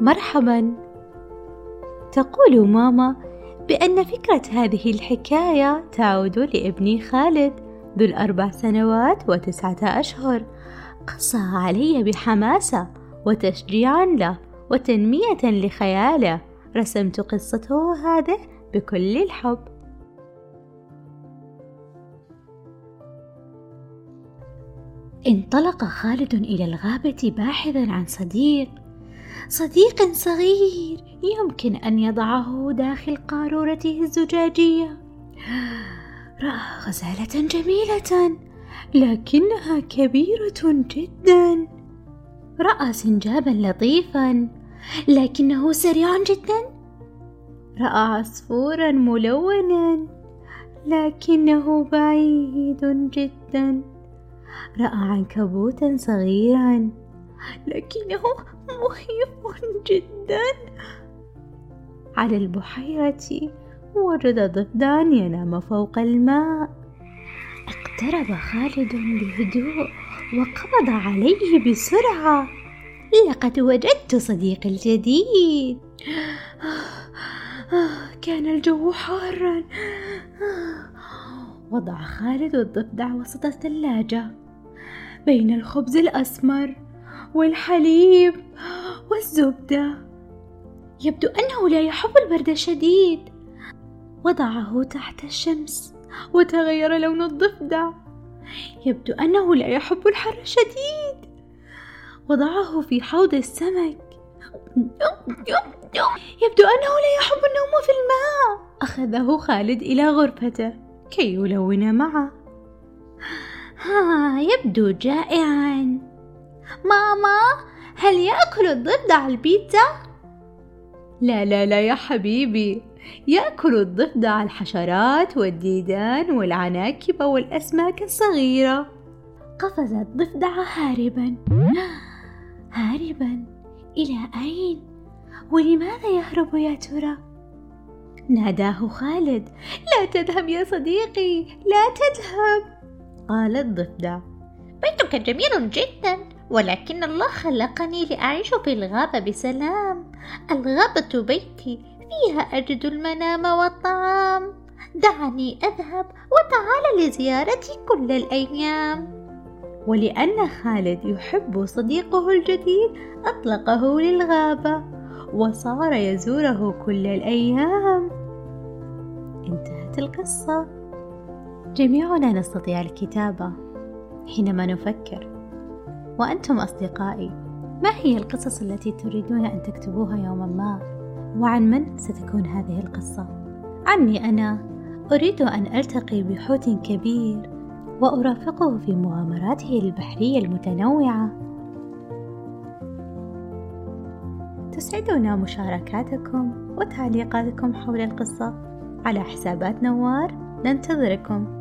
مرحبا. تقول ماما بأن فكرة هذه الحكاية تعود لابني خالد ذو الأربع سنوات وتسعة أشهر. قصها علي بحماسة وتشجيعا له وتنمية لخياله. رسمت قصته هذه بكل الحب. انطلق خالد إلى الغابة باحثا عن صديق. صديق صغير يمكن أن يضعه داخل قارورته الزجاجية. رأى غزالة جميلة لكنها كبيرة جدا. رأى سنجابا لطيفا لكنه سريع جدا. رأى عصفورا ملونا لكنه بعيد جدا. رأى عنكبوتا صغيرا. لكنه مخيف جدا. على البحيرة وجد ضفدعا ينام فوق الماء. اقترب خالد بهدوء وقبض عليه بسرعة. لقد وجدت صديقي الجديد. كان الجو حارا. وضع خالد الضفدع وسط الثلاجة بين الخبز الأسمر. والحليب والزبدة. يبدو أنه لا يحب البرد الشديد وضعه تحت الشمس وتغير لون الضفدع. يبدو أنه لا يحب الحر الشديد وضعه في حوض السمك. يبدو أنه لا يحب النوم في الماء. أخذه خالد إلى غرفته كي يلون معه. ها يبدو جائعا. ماما هل يأكل الضفدع البيتزا؟ لا لا لا يا حبيبي. يأكل الضفدع الحشرات والديدان والعناكب والأسماك الصغيرة. قفز الضفدع هاربا. هاربا. إلى أين؟ ولماذا يهرب يا ترى؟ ناداه خالد. لا تذهب يا صديقي لا تذهب. قال الضفدع. بيتك جميل جدا. ولكن الله خلقني لأعيش في الغابة بسلام. الغابة بيتي فيها أجد المنام والطعام. دعني أذهب وتعال لزيارتي كل الأيام. ولأن خالد يحب صديقه الجديد أطلقه للغابة وصار يزوره كل الأيام. انتهت القصة. جميعنا نستطيع الكتابة. حينما نفكر وأنتم أصدقائي ما هي القصص التي تريدون أن تكتبوها يوما ما؟ وعن من ستكون هذه القصة؟ عني أنا أريد أن ألتقي بحوت كبير وأرافقه في مغامراته البحرية المتنوعة تسعدنا مشاركاتكم وتعليقاتكم حول القصة على حسابات نوار ننتظركم